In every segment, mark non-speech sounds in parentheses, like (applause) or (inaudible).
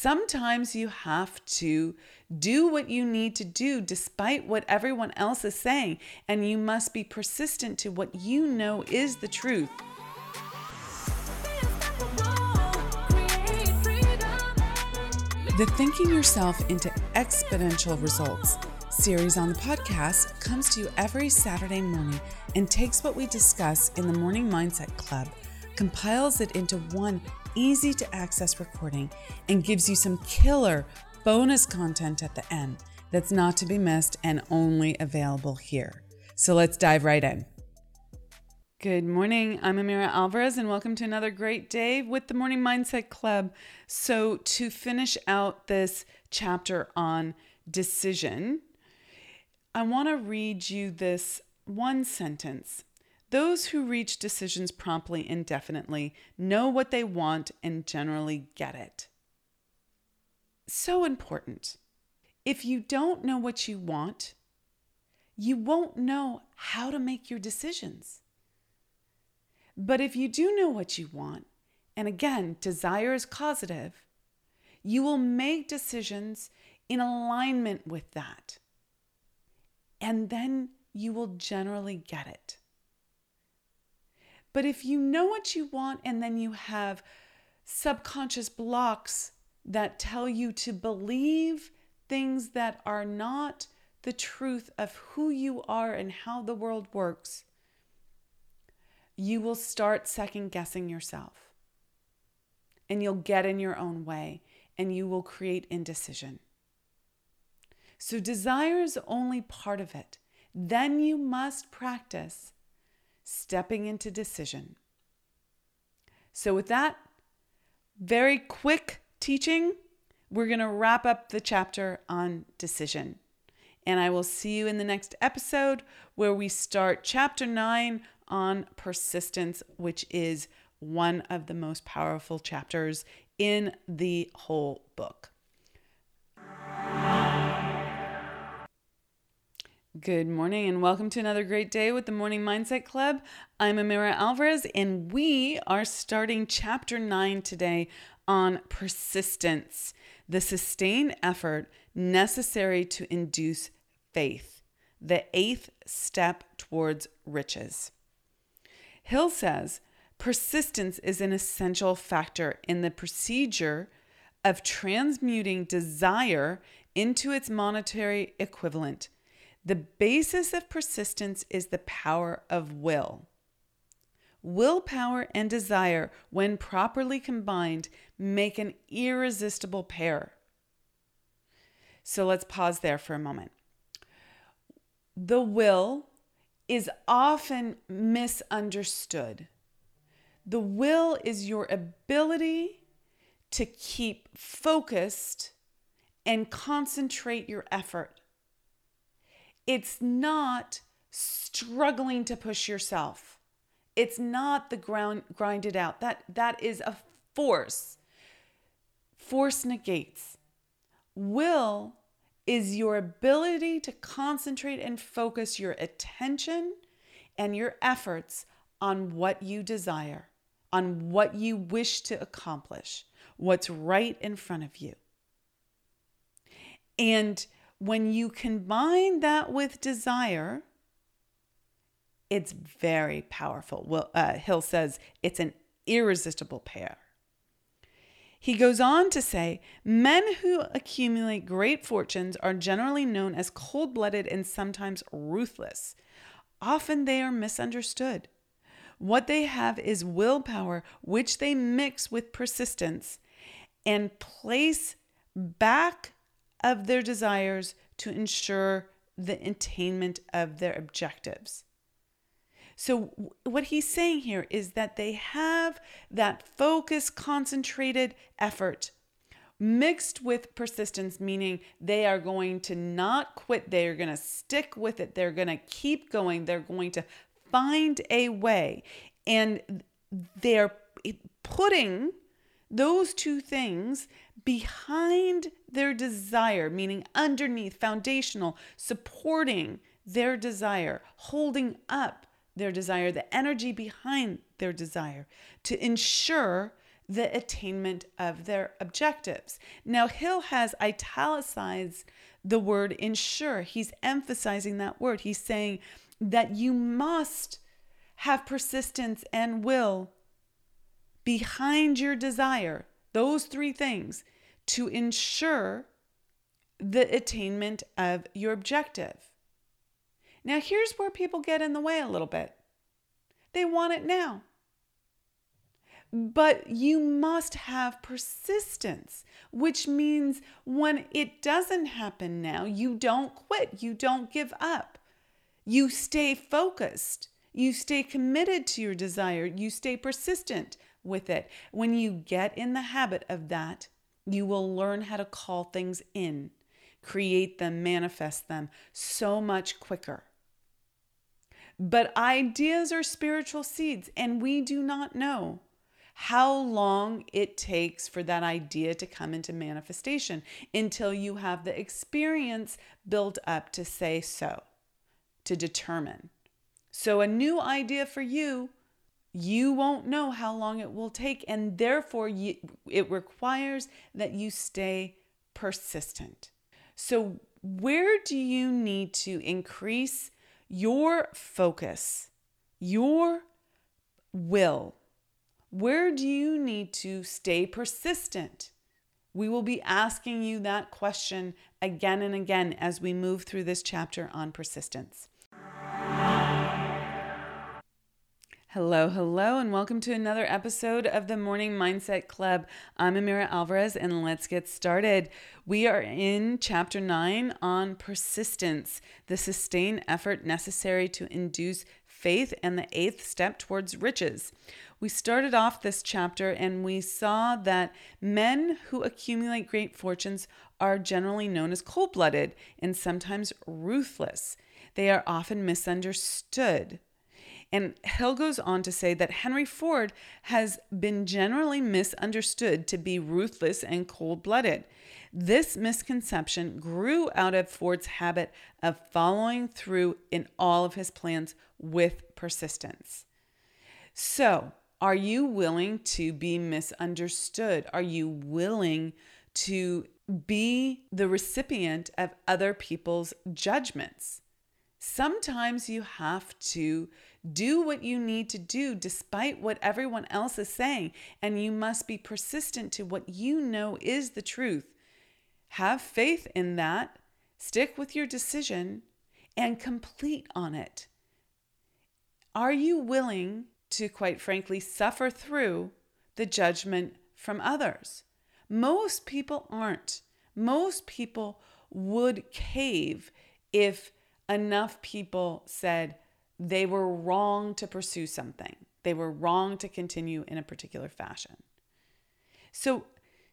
Sometimes you have to do what you need to do despite what everyone else is saying, and you must be persistent to what you know is the truth. The Thinking Yourself into Exponential Results series on the podcast comes to you every Saturday morning and takes what we discuss in the Morning Mindset Club, compiles it into one easy to access recording, and gives you some killer bonus content at the end that's not to be missed and only available here. So let's dive right in. Good morning. I'm Amira Alvarez, and welcome to another great day with the Morning Mindset Club. So, to finish out this chapter on decision, I want to read you this one sentence. Those who reach decisions promptly and definitely know what they want and generally get it. So important. If you don't know what you want, you won't know how to make your decisions. But if you do know what you want, and again, desire is causative, you will make decisions in alignment with that. And then you will generally get it. But if you know what you want and then you have subconscious blocks that tell you to believe things that are not the truth of who you are and how the world works, you will start second guessing yourself. And you'll get in your own way and you will create indecision. So, desire is only part of it. Then you must practice stepping into decision. So, with that very quick teaching, we're going to wrap up the chapter on decision. And I will see you in the next episode where we start chapter nine on persistence, which is one of the most powerful chapters in the whole book. Good morning and welcome to another great day with the Morning Mindset Club. I'm Amira Alvarez and we are starting chapter 9 today on persistence, the sustained effort necessary to induce faith, the eighth step towards riches. Hill says persistence is an essential factor in the procedure of transmuting desire into its monetary equivalent. The basis of persistence is the power of will. Willpower and desire, when properly combined, make an irresistible pair. So let's pause there for a moment. The will is often misunderstood. The will is your ability to keep focused and concentrate your effort. It's not struggling to push yourself. It's not the ground grinded out. That that is a force. Force negates. Will is your ability to concentrate and focus your attention and your efforts on what you desire, on what you wish to accomplish, what's right in front of you. And when you combine that with desire, it's very powerful. Well, uh, Hill says it's an irresistible pair. He goes on to say men who accumulate great fortunes are generally known as cold blooded and sometimes ruthless. Often they are misunderstood. What they have is willpower, which they mix with persistence and place back of their desires to ensure the attainment of their objectives. So, what he's saying here is that they have that focused, concentrated effort mixed with persistence, meaning they are going to not quit. They are going to stick with it. They're going to keep going. They're going to find a way. And they're eh, putting those two things behind their desire, meaning underneath, foundational, supporting their desire, holding up their desire, the energy behind their desire, to ensure the attainment of their objectives. Now, Hill has italicized the word ensure. He's emphasizing that word. He's saying that you must have persistence and will behind your desire, those three things, to ensure the attainment of your objective. Now, here's where people get in the way a little bit they want it now. But you must have persistence, which means when it doesn't happen now, you don't quit, you don't give up. You stay focused, you stay committed to your desire, you stay persistent with it. When you get in the habit of that, you will learn how to call things in, create them, manifest them so much quicker. But ideas are spiritual seeds, and we do not know how long it takes for that idea to come into manifestation until you have the experience built up to say so, to determine. So, a new idea for you, you won't know how long it will take, and therefore, you, it requires that you stay persistent. So, where do you need to increase your focus, your will? Where do you need to stay persistent? We will be asking you that question again and again as we move through this chapter on persistence. Hello, hello, and welcome to another episode of the Morning Mindset Club. I'm Amira Alvarez, and let's get started. We are in chapter nine on persistence, the sustained effort necessary to induce faith, and the eighth step towards riches. We started off this chapter and we saw that men who accumulate great fortunes are generally known as cold blooded and sometimes ruthless. They are often misunderstood. And Hill goes on to say that Henry Ford has been generally misunderstood to be ruthless and cold blooded. This misconception grew out of Ford's habit of following through in all of his plans with persistence. So, are you willing to be misunderstood? Are you willing to be the recipient of other people's judgments? Sometimes you have to do what you need to do despite what everyone else is saying, and you must be persistent to what you know is the truth. Have faith in that, stick with your decision, and complete on it. Are you willing to, quite frankly, suffer through the judgment from others? Most people aren't. Most people would cave if enough people said, they were wrong to pursue something. They were wrong to continue in a particular fashion. So,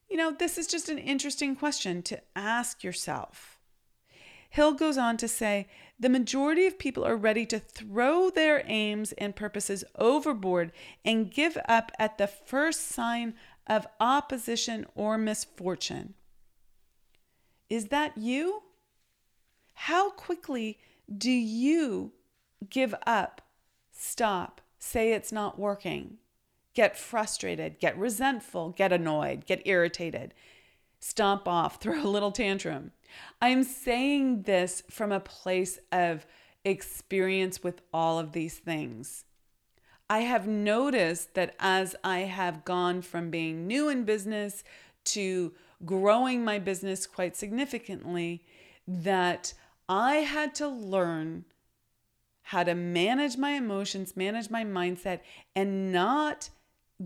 you know, this is just an interesting question to ask yourself. Hill goes on to say the majority of people are ready to throw their aims and purposes overboard and give up at the first sign of opposition or misfortune. Is that you? How quickly do you give up, stop, say it's not working, get frustrated, get resentful, get annoyed, get irritated, stomp off, (laughs) throw a little tantrum. I'm saying this from a place of experience with all of these things. I have noticed that as I have gone from being new in business to growing my business quite significantly, that I had to learn how to manage my emotions, manage my mindset, and not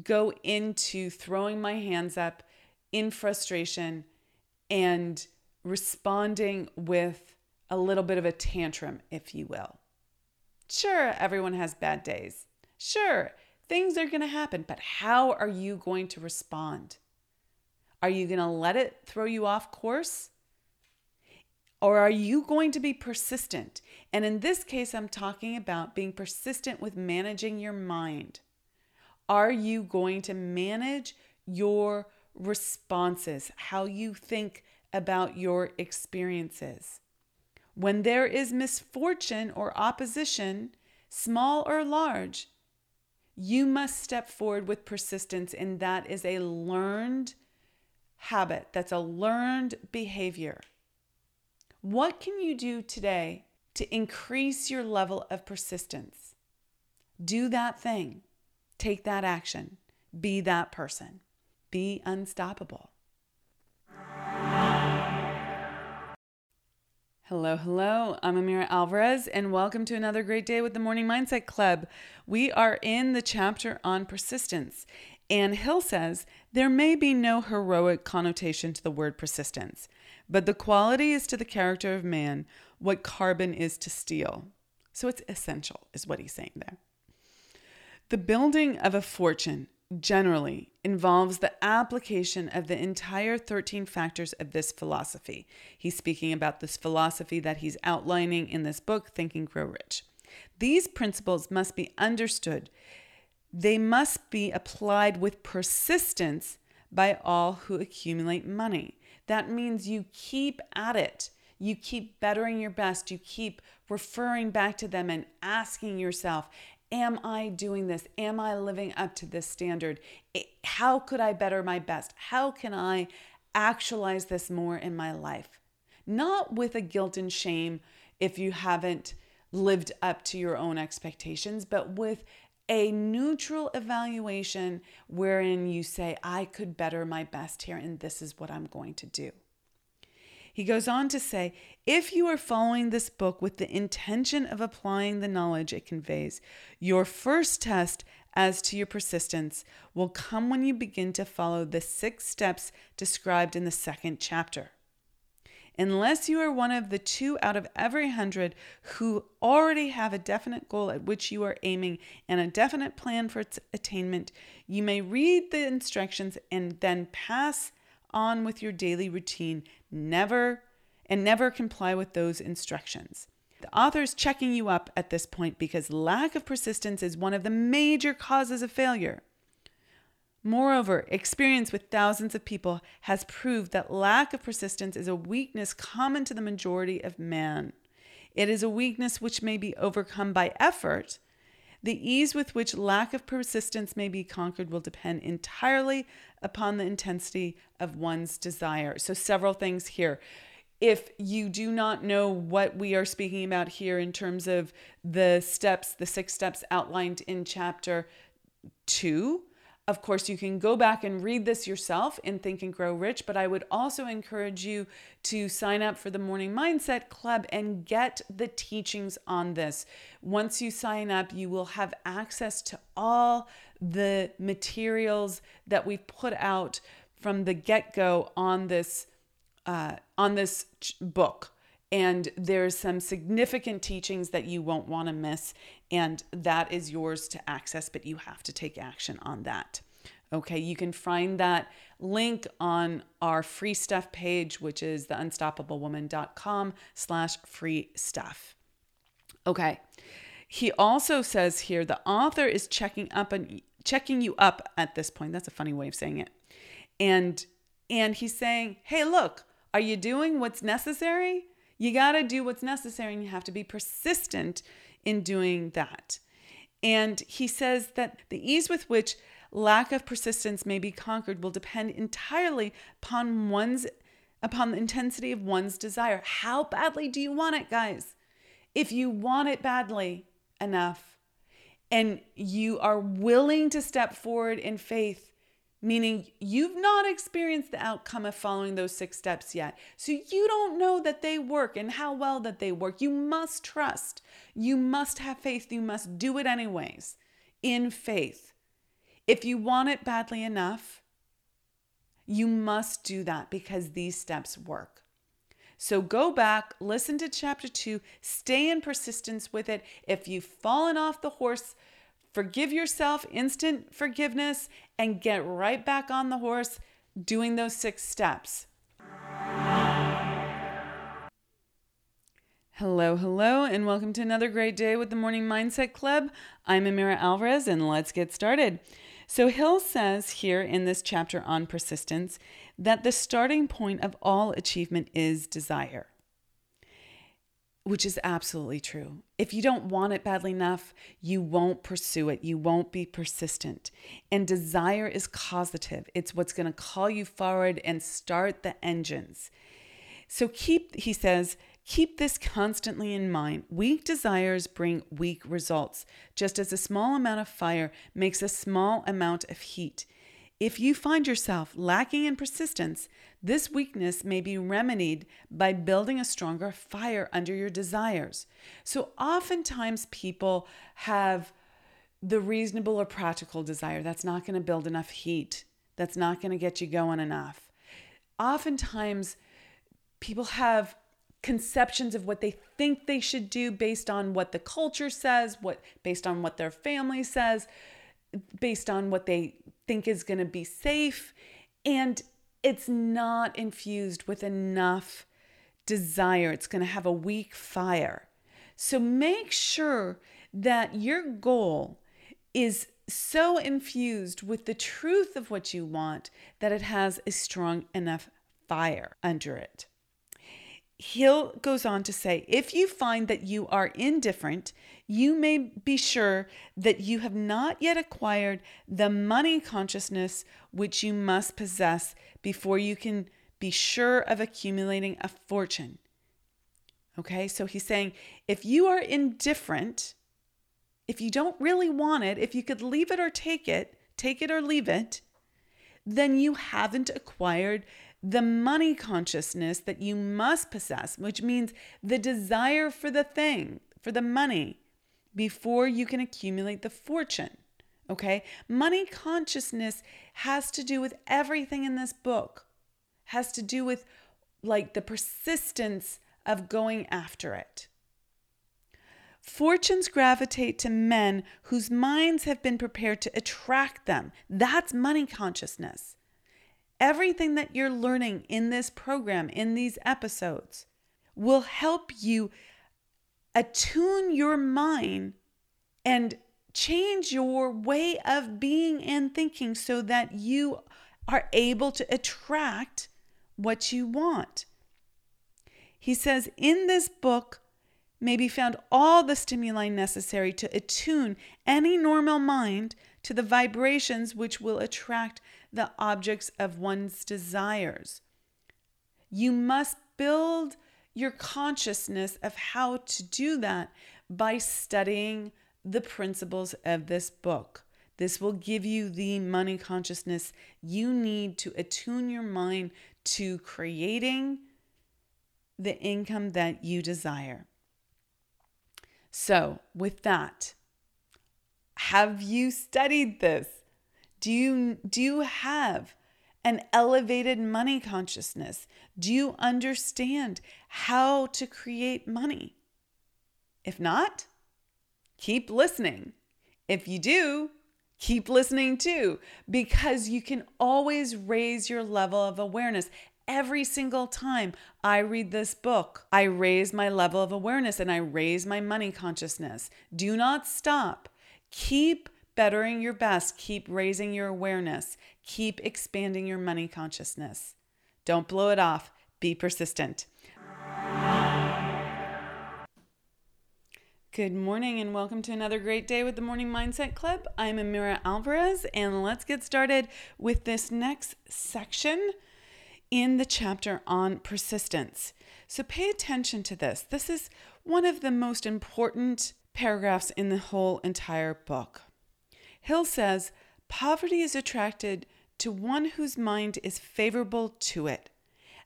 go into throwing my hands up in frustration and responding with a little bit of a tantrum, if you will. Sure, everyone has bad days. Sure, things are going to happen, but how are you going to respond? Are you going to let it throw you off course? Or are you going to be persistent? And in this case, I'm talking about being persistent with managing your mind. Are you going to manage your responses, how you think about your experiences? When there is misfortune or opposition, small or large, You must step forward with persistence, and that is a learned habit, that's a learned behavior. What can you do today to increase your level of persistence? Do that thing, take that action, be that person, be unstoppable. Hello, hello. I'm Amira Alvarez, and welcome to another great day with the Morning Mindset Club. We are in the chapter on persistence, and Hill says there may be no heroic connotation to the word persistence, but the quality is to the character of man what carbon is to steel. So it's essential, is what he's saying there. The building of a fortune generally involves the application of the entire 13 factors of this philosophy. He's speaking about this philosophy that he's outlining in this book, Think and Grow Rich. These principles must be understood. They must be applied with persistence by all who accumulate money. That means you keep at it. You keep bettering your best. You keep referring back to them and asking yourself, Am I doing this? Am I living up to this standard? How could I better my best? How can I actualize this more in my life? Not with a guilt and shame if you haven't lived up to your own expectations, but with a neutral evaluation wherein you say, I could better my best here, and this is what I'm going to do. He goes on to say if you are following this book with the intention of applying the knowledge it conveys, your first test as to your persistence will come when you begin to follow the six steps described in the second chapter. Unless you are one of the two out of every hundred who already have a definite goal at which you are aiming and a definite plan for its attainment, you may read the instructions and then pass on with your daily routine, never and never comply with those instructions. The author is checking you up at this point because lack of persistence is one of the major causes of failure. Moreover, experience with thousands of people has proved that lack of persistence is a weakness common to the majority of man. It is a weakness which may be overcome by effort, the ease with which lack of persistence may be conquered will depend entirely upon the intensity of one's desire. So, several things here. If you do not know what we are speaking about here in terms of the steps, the six steps outlined in chapter two, of course, you can go back and read this yourself in Think and Grow Rich, but I would also encourage you to sign up for the Morning Mindset Club and get the teachings on this. Once you sign up, you will have access to all the materials that we've put out from the get-go on this uh, on this book and there's some significant teachings that you won't want to miss and that is yours to access but you have to take action on that. Okay you can find that link on our free stuff page which is the unstoppablewoman.com slash free stuff. Okay he also says here the author is checking up and checking you up at this point. That's a funny way of saying it. And and he's saying hey look are you doing what's necessary? You got to do what's necessary and you have to be persistent in doing that. And he says that the ease with which lack of persistence may be conquered will depend entirely upon one's upon the intensity of one's desire. How badly do you want it, guys? If you want it badly enough and you are willing to step forward in faith meaning you've not experienced the outcome of following those six steps yet. So you don't know that they work and how well that they work. You must trust. You must have faith. You must do it anyways in faith. If you want it badly enough, you must do that because these steps work. So go back, listen to chapter two, stay in persistence with it. If you've fallen off the horse, Forgive yourself, instant forgiveness, and get right back on the horse doing those six steps. Hello, hello, and welcome to another great day with the Morning Mindset Club. I'm Amira Alvarez, and let's get started. So, Hill says here in this chapter on persistence that the starting point of all achievement is desire. Which is absolutely true. If you don't want it badly enough, you won't pursue it. You won't be persistent. And desire is causative, it's what's going to call you forward and start the engines. So keep, he says, keep this constantly in mind. Weak desires bring weak results, just as a small amount of fire makes a small amount of heat. If you find yourself lacking in persistence, this weakness may be remedied by building a stronger fire under your desires. So, oftentimes, people have the reasonable or practical desire that's not going to build enough heat, that's not going to get you going enough. Oftentimes, people have conceptions of what they think they should do based on what the culture says, what based on what their family says, based on what they think is going to be safe, and it's not infused with enough desire. It's going to have a weak fire. So make sure that your goal is so infused with the truth of what you want that it has a strong enough fire under it. Hill goes on to say if you find that you are indifferent, you may be sure that you have not yet acquired the money consciousness which you must possess before you can be sure of accumulating a fortune. Okay, so he's saying if you are indifferent, if you don't really want it, if you could leave it or take it, take it or leave it, then you haven't acquired the money consciousness that you must possess, which means the desire for the thing, for the money, before you can accumulate the fortune. Okay? Money consciousness has to do with everything in this book, has to do with like the persistence of going after it. Fortunes gravitate to men whose minds have been prepared to attract them. That's money consciousness everything that you're learning in this program, in these episodes, will help you attune your mind and change your way of being and thinking so that you are able to attract what you want. He says, in this book may be found all the stimuli necessary to attune any normal mind to the vibrations which will attract the objects of one's desires. You must build your consciousness of how to do that by studying the principles of this book. This will give you the money consciousness you need to attune your mind to creating the income that you desire. So, with that, have you studied this? Do you do you have an elevated money consciousness? Do you understand how to create money? If not, keep listening. If you do, keep listening too, because you can always raise your level of awareness. Every single time I read this book, I raise my level of awareness and I raise my money consciousness. Do not stop. Keep bettering your best, keep raising your awareness, keep expanding your money consciousness. Don't blow it off, be persistent. Good morning and welcome to another great day with the Morning Mindset Club. I'm Amira Alvarez and let's get started with this next section in the chapter on persistence. So pay attention to this. This is one of the most important paragraphs in the whole entire book. Hill says poverty is attracted to one whose mind is favorable to it,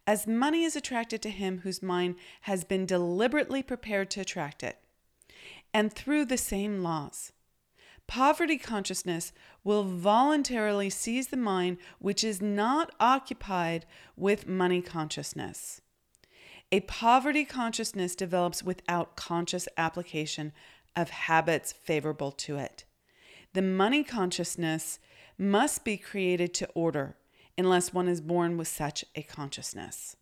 as money is attracted to him whose mind has been deliberately prepared to attract it, and through the same laws. Poverty consciousness will voluntarily seize the mind which is not occupied with money consciousness. A poverty consciousness develops without conscious application of habits favorable to it. The money consciousness must be created to order unless one is born with such a consciousness.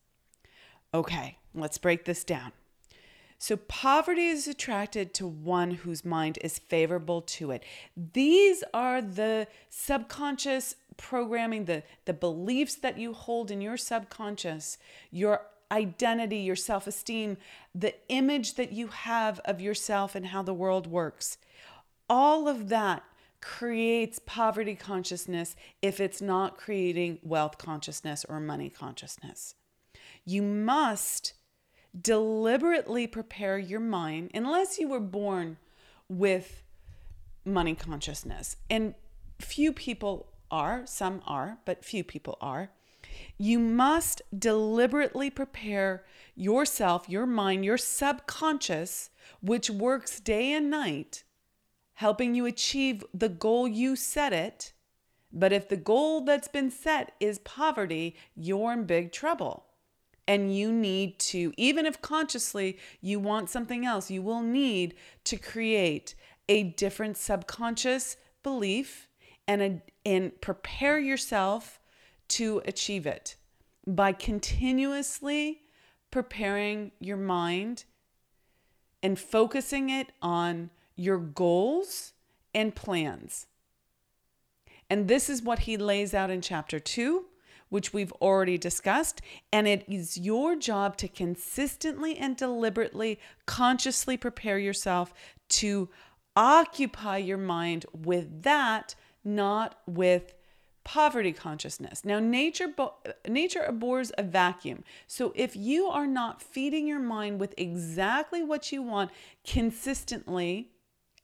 Okay, let's break this down. So, poverty is attracted to one whose mind is favorable to it. These are the subconscious programming, the, the beliefs that you hold in your subconscious, your identity, your self esteem, the image that you have of yourself and how the world works. All of that creates poverty consciousness if it's not creating wealth consciousness or money consciousness. You must deliberately prepare your mind, unless you were born with money consciousness. And few people are, some are, but few people are. You must deliberately prepare yourself, your mind, your subconscious, which works day and night, helping you achieve the goal you set it. But if the goal that's been set is poverty, you're in big trouble. And you need to, even if consciously you want something else, you will need to create a different subconscious belief and, a, and prepare yourself to achieve it by continuously preparing your mind and focusing it on your goals and plans. And this is what he lays out in chapter two, which we've already discussed. And it is your job to consistently and deliberately, consciously prepare yourself to occupy your mind with that, not with poverty consciousness. Now nature bo- nature abhors a vacuum. So if you are not feeding your mind with exactly what you want consistently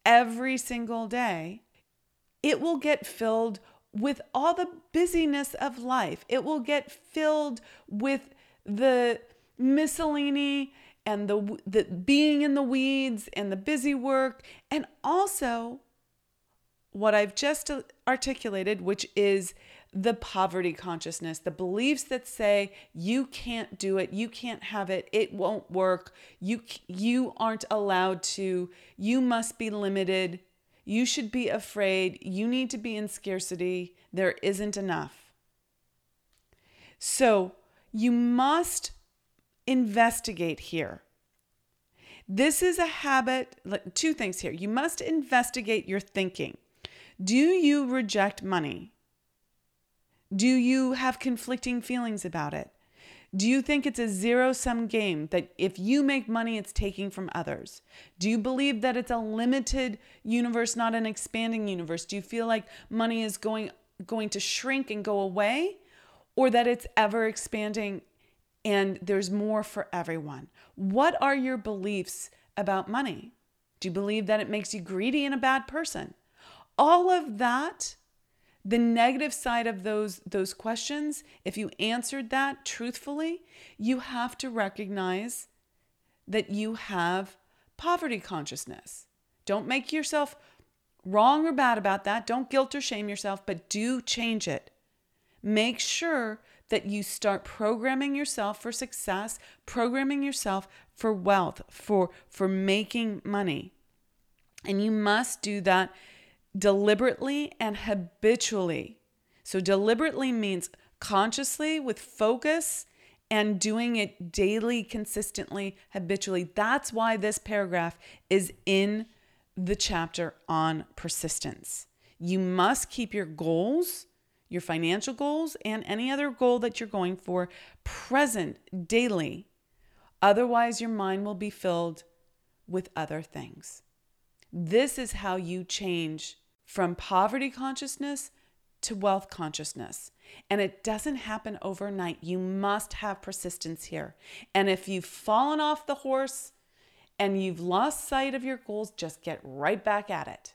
every single day, it will get filled with all the busyness of life. It will get filled with the miscellany and the the being in the weeds and the busy work and also what I've just articulated, which is the poverty consciousness, the beliefs that say you can't do it, you can't have it, it won't work, you you aren't allowed to, you must be limited, you should be afraid, you need to be in scarcity, there isn't enough. So, you must investigate here. This is a habit, two things here. You must investigate your thinking. Do you reject money? Do you have conflicting feelings about it? Do you think it's a zero sum game that if you make money, it's taking from others? Do you believe that it's a limited universe, not an expanding universe? Do you feel like money is going, going to shrink and go away? Or that it's ever expanding and there's more for everyone? What are your beliefs about money? Do you believe that it makes you greedy and a bad person? all of that the negative side of those those questions if you answered that truthfully you have to recognize that you have poverty consciousness. Don't make yourself wrong or bad about that. Don't guilt or shame yourself but do change it. Make sure that you start programming yourself for success programming yourself for wealth for for making money. And you must do that deliberately and habitually. So, deliberately means consciously with focus and doing it daily, consistently, habitually. That's why this paragraph is in the chapter on persistence. You must keep your goals, your financial goals, and any other goal that you're going for present daily. Otherwise, your mind will be filled with other things. This is how you change from poverty consciousness to wealth consciousness. And it doesn't happen overnight. You must have persistence here. And if you've fallen off the horse and you've lost sight of your goals, just get right back at it.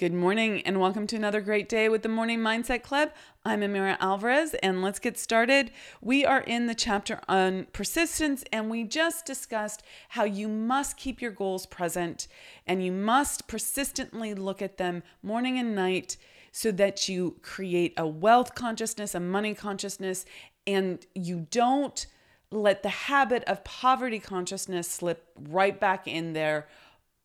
Good morning and welcome to another great day with the Morning Mindset Club. I'm Amira Alvarez and let's get started. We are in the chapter on persistence and we just discussed how you must keep your goals present and you must persistently look at them morning and night so that you create a wealth consciousness, a money consciousness, and you don't let the habit of poverty consciousness slip right back in there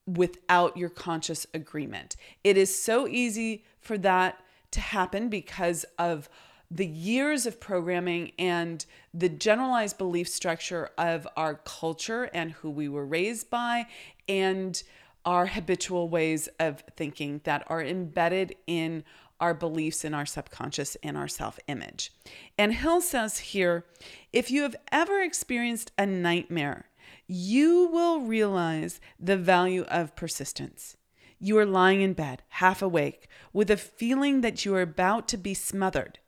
without your conscious agreement. It is so easy for that to happen because of the years of programming and the generalized belief structure of our culture and who we were raised by and our habitual ways of thinking that are embedded in our beliefs in our subconscious and our self image. And Hill says here if you have ever experienced a nightmare, you will realize the value of persistence. You are lying in bed, half awake, with a feeling that you are about to be smothered.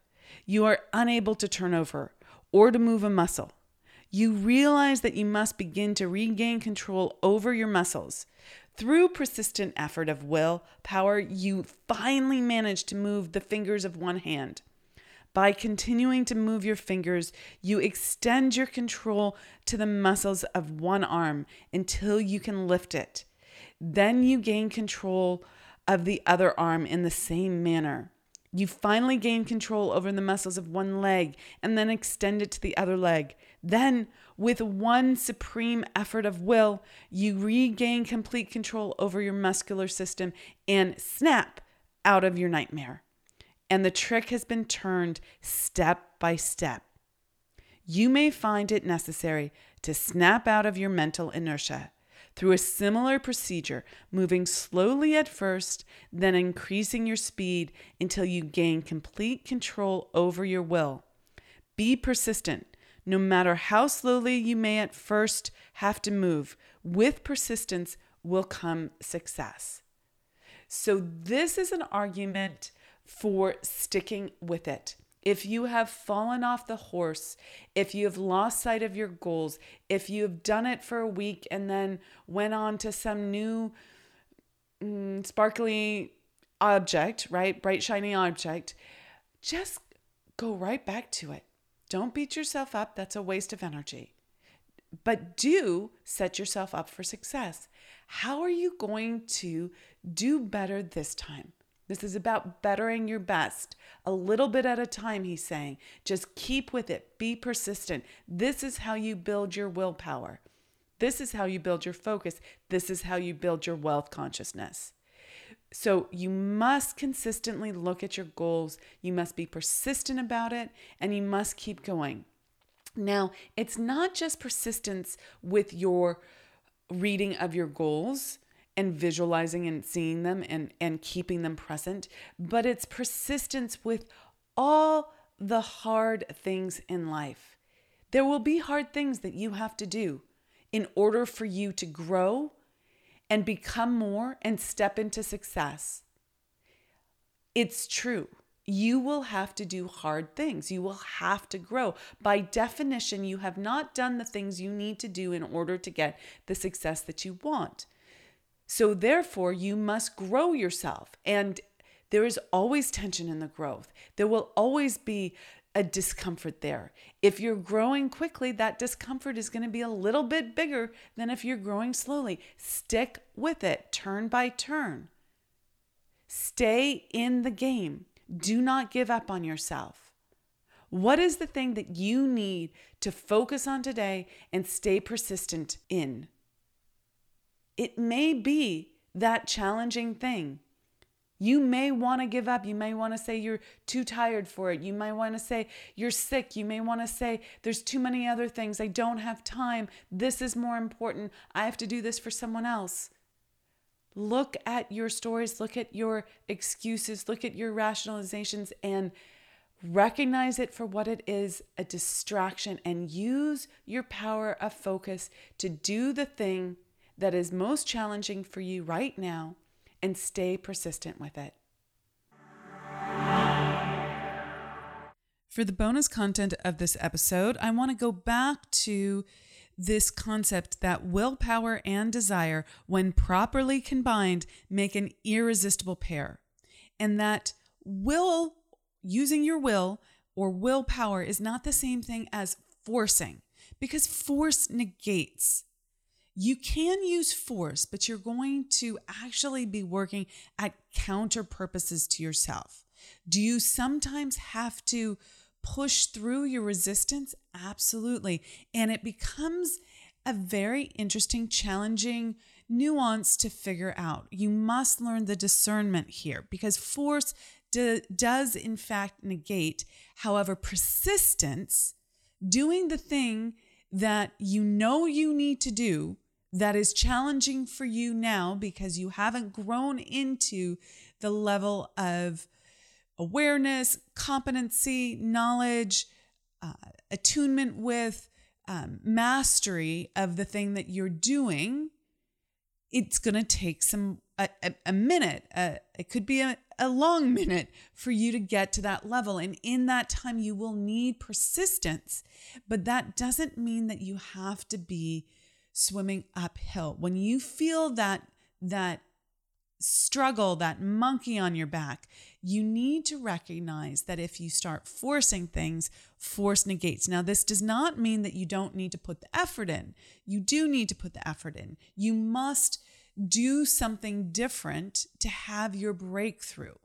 You are unable to turn over or to move a muscle. You realize that you must begin to regain control over your muscles. Through persistent effort of will power, you finally manage to move the fingers of one hand. By continuing to move your fingers, you extend your control to the muscles of one arm until you can lift it. Then you gain control of the other arm in the same manner. You finally gain control over the muscles of one leg and then extend it to the other leg. Then, with one supreme effort of will, you regain complete control over your muscular system and snap out of your nightmare. And the trick has been turned step by step. You may find it necessary to snap out of your mental inertia through a similar procedure, moving slowly at first, then increasing your speed until you gain complete control over your will. Be persistent. No matter how slowly you may at first have to move, with persistence will come success. So, this is an argument for sticking with it if you have fallen off the horse, if you have lost sight of your goals, if you have done it for a week and then went on to some new mm, sparkly object, right? Bright, shiny object, just go right back to it. Don't beat yourself up. That's a waste of energy. But do set yourself up for success. How are you going to do better this time? This is about bettering your best a little bit at a time, he's saying. Just keep with it, be persistent. This is how you build your willpower. This is how you build your focus. This is how you build your wealth consciousness. So you must consistently look at your goals. You must be persistent about it and you must keep going. Now, it's not just persistence with your reading of your goals and visualizing and seeing them and, and keeping them present, but it's persistence with all the hard things in life. There will be hard things that you have to do in order for you to grow and become more and step into success. It's true. You will have to do hard things. You will have to grow. By definition, you have not done the things you need to do in order to get the success that you want. So, therefore, you must grow yourself. And there is always tension in the growth. There will always be a discomfort there. If you're growing quickly, that discomfort is going to be a little bit bigger than if you're growing slowly. Stick with it, turn by turn. Stay in the game. Do not give up on yourself. What is the thing that you need to focus on today and stay persistent in? It may be that challenging thing. You may want to give up. You may want to say you're too tired for it. You might want to say you're sick. You may want to say there's too many other things. I don't have time. This is more important. I have to do this for someone else. Look at your stories, look at your excuses, look at your rationalizations, and recognize it for what it is a distraction and use your power of focus to do the thing that is most challenging for you right now and stay persistent with it. For the bonus content of this episode, I want to go back to this concept that willpower and desire, when properly combined, make an irresistible pair. And that will, using your will or willpower, is not the same thing as forcing, because force negates you can use force, but you're going to actually be working at counter purposes to yourself. Do you sometimes have to push through your resistance? Absolutely. And it becomes a very interesting, challenging nuance to figure out. You must learn the discernment here because force do, does, in fact, negate. However, persistence, doing the thing that you know you need to do, that is challenging for you now because you haven't grown into the level of awareness, competency, knowledge, uh, attunement with, um, mastery of the thing that you're doing, it's going to take some a, a, a minute. Uh, it could be a, a long (laughs) minute for you to get to that level. And in that time, you will need persistence. But that doesn't mean that you have to be swimming uphill. When you feel that, that struggle, that monkey on your back, you need to recognize that if you start forcing things, force negates. Now, this does not mean that you don't need to put the effort in. You do need to put the effort in. You must do something different to have your breakthrough.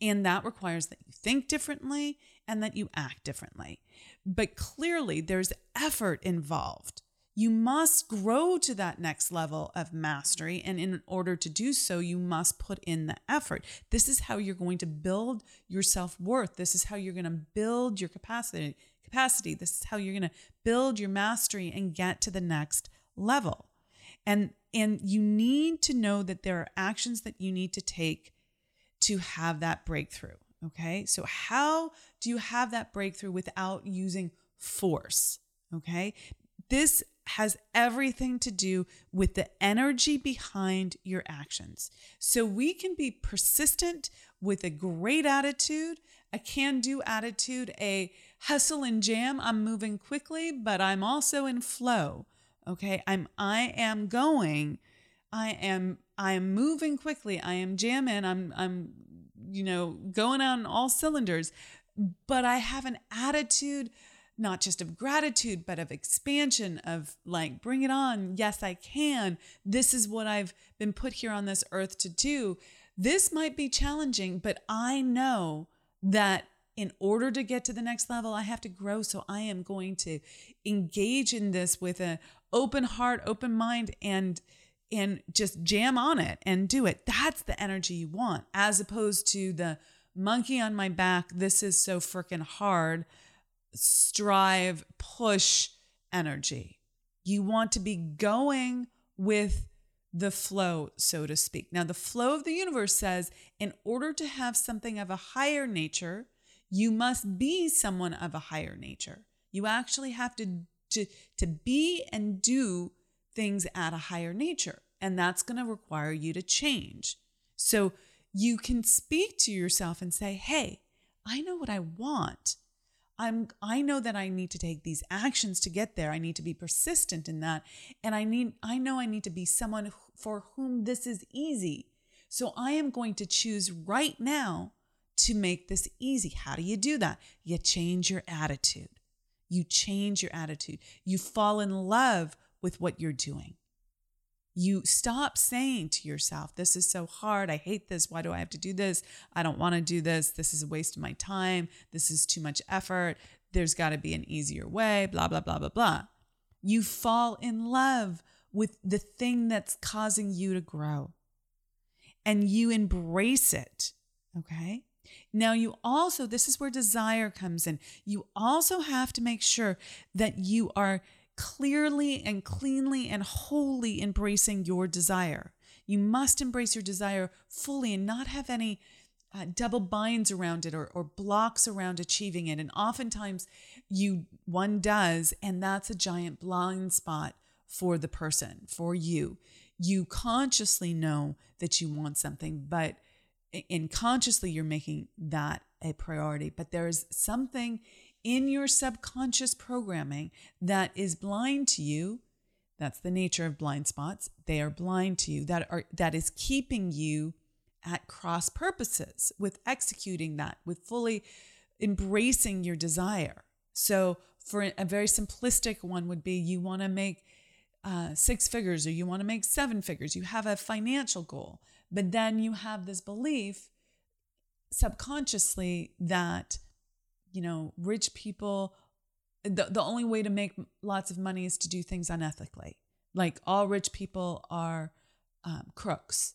And that requires that you think differently and that you act differently. But clearly, there's effort involved. You must grow to that next level of mastery. And in order to do so, you must put in the effort. This is how you're going to build your self worth. This is how you're going to build your capacity. Capacity. This is how you're going to build your mastery and get to the next level. And and you need to know that there are actions that you need to take to have that breakthrough. Okay. So, how do you have that breakthrough without using force? Okay. This has everything to do with the energy behind your actions. So, we can be persistent with a great attitude, a can do attitude, a hustle and jam. I'm moving quickly, but I'm also in flow. Okay. I'm, I am going, I am, I am moving quickly. I am jamming. I'm, I'm, you know, going on all cylinders, but I have an attitude, not just of gratitude, but of expansion, of like, bring it on. Yes, I can. This is what I've been put here on this earth to do. This might be challenging, but I know that in order to get to the next level, I have to grow. So I am going to engage in this with an open heart, open mind, and and just jam on it and do it. That's the energy you want, as opposed to the monkey on my back. This is so freaking hard. Strive, push energy. You want to be going with the flow, so to speak. Now, the flow of the universe says in order to have something of a higher nature, you must be someone of a higher nature. You actually have to, to, to be and do things at a higher nature. And that's going to require you to change. So you can speak to yourself and say, hey, I know what I want. I'm I know that I need to take these actions to get there. I need to be persistent in that. And I need I know I need to be someone for whom this is easy. So I am going to choose right now to make this easy. How do you do that? You change your attitude. You change your attitude. You fall in love with what you're doing. You stop saying to yourself, This is so hard. I hate this. Why do I have to do this? I don't want to do this. This is a waste of my time. This is too much effort. There's got to be an easier way, blah, blah, blah, blah, blah. You fall in love with the thing that's causing you to grow and you embrace it. Okay. Now, you also, this is where desire comes in. You also have to make sure that you are clearly and cleanly and wholly embracing your desire. You must embrace your desire fully and not have any uh, double binds around it or, or blocks around achieving it. And oftentimes, you one does, and that's a giant blind spot for the person, for you. You consciously know that you want something, but unconsciously you're making that a priority. But there's something in your subconscious programming that is blind to you. That's the nature of blind spots. They are blind to you. That are that is keeping you at cross purposes with executing that, with fully embracing your desire. So, for a very simplistic one, would be you want to make uh, six figures or you want to make seven figures. You have a financial goal, but then you have this belief subconsciously that, you know, rich people, the, the only way to make lots of money is to do things unethically. Like all rich people are um, crooks.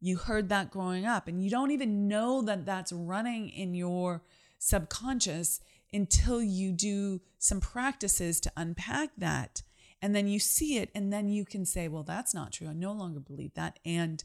You heard that growing up, and you don't even know that that's running in your subconscious until you do some practices to unpack that and then you see it and then you can say well that's not true i no longer believe that and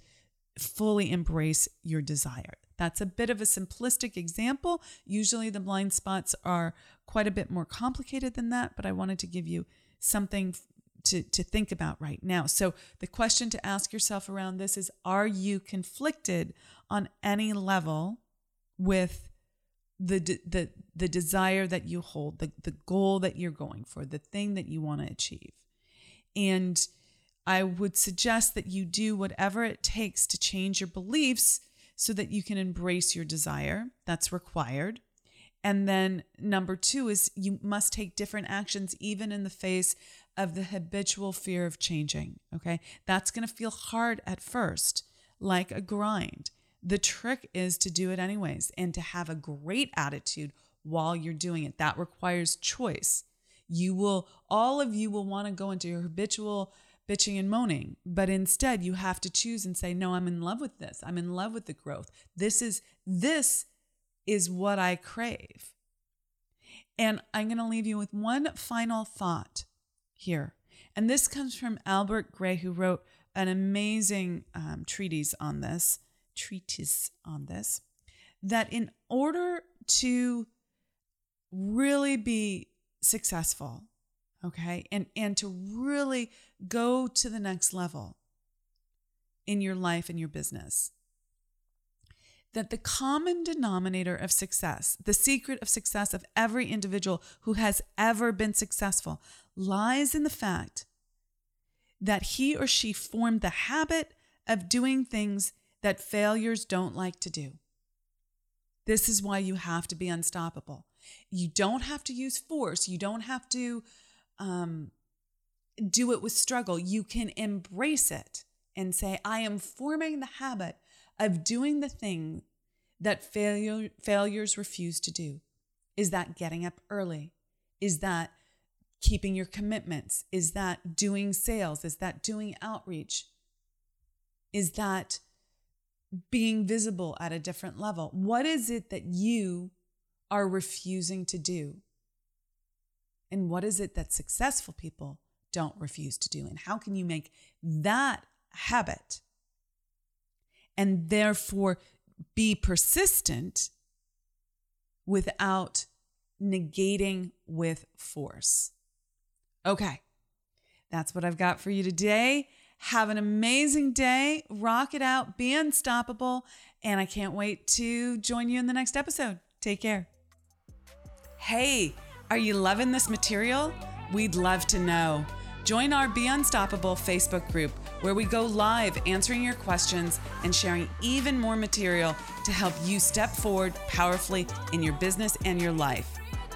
fully embrace your desire. That's a bit of a simplistic example. Usually the blind spots are quite a bit more complicated than that, but I wanted to give you something to, to think about right now. So, the question to ask yourself around this is Are you conflicted on any level with the, the, the desire that you hold, the, the goal that you're going for, the thing that you want to achieve? And I would suggest that you do whatever it takes to change your beliefs so that you can embrace your desire. That's required. And then number two is you must take different actions even in the face of the habitual fear of changing. Okay. That's going to feel hard at first, like a grind. The trick is to do it anyways and to have a great attitude while you're doing it. That requires choice. You will, all of you will want to go into your habitual bitching and moaning, but instead you have to choose and say, no, I'm in love with this. I'm in love with the growth. This is, this is what I crave. And I'm going to leave you with one final thought here. And this comes from Albert Gray, who wrote an amazing um, treatise on this, treatise on this, that in order to really be successful, okay, and, and to really go to the next level in your life and your business, that the common denominator of success, the secret of success of every individual who has ever been successful, lies in the fact that he or she formed the habit of doing things that failures don't like to do. This is why you have to be unstoppable. You don't have to use force. You don't have to um, do it with struggle. You can embrace it and say, I am forming the habit of doing the thing that failure, failures refuse to do? Is that getting up early? Is that keeping your commitments? Is that doing sales? Is that doing outreach? Is that being visible at a different level? What is it that you are refusing to do? And what is it that successful people don't refuse to do? And how can you make that habit and therefore be persistent without negating with force. Okay, that's what I've got for you today. Have an amazing day. Rock it out. Be unstoppable. And I can't wait to join you in the next episode. Take care. Hey, are you loving this material? We'd love to know. Join our Be Unstoppable Facebook group where we go live answering your questions and sharing even more material to help you step forward powerfully in your business and your life.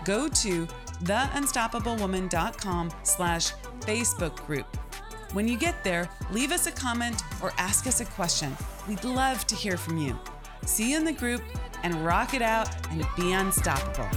Go to theunstoppablewoman.com slash Facebook group. When you get there, leave us a comment or ask us a question. We'd love to hear from you. See you in the group and rock it out and be unstoppable.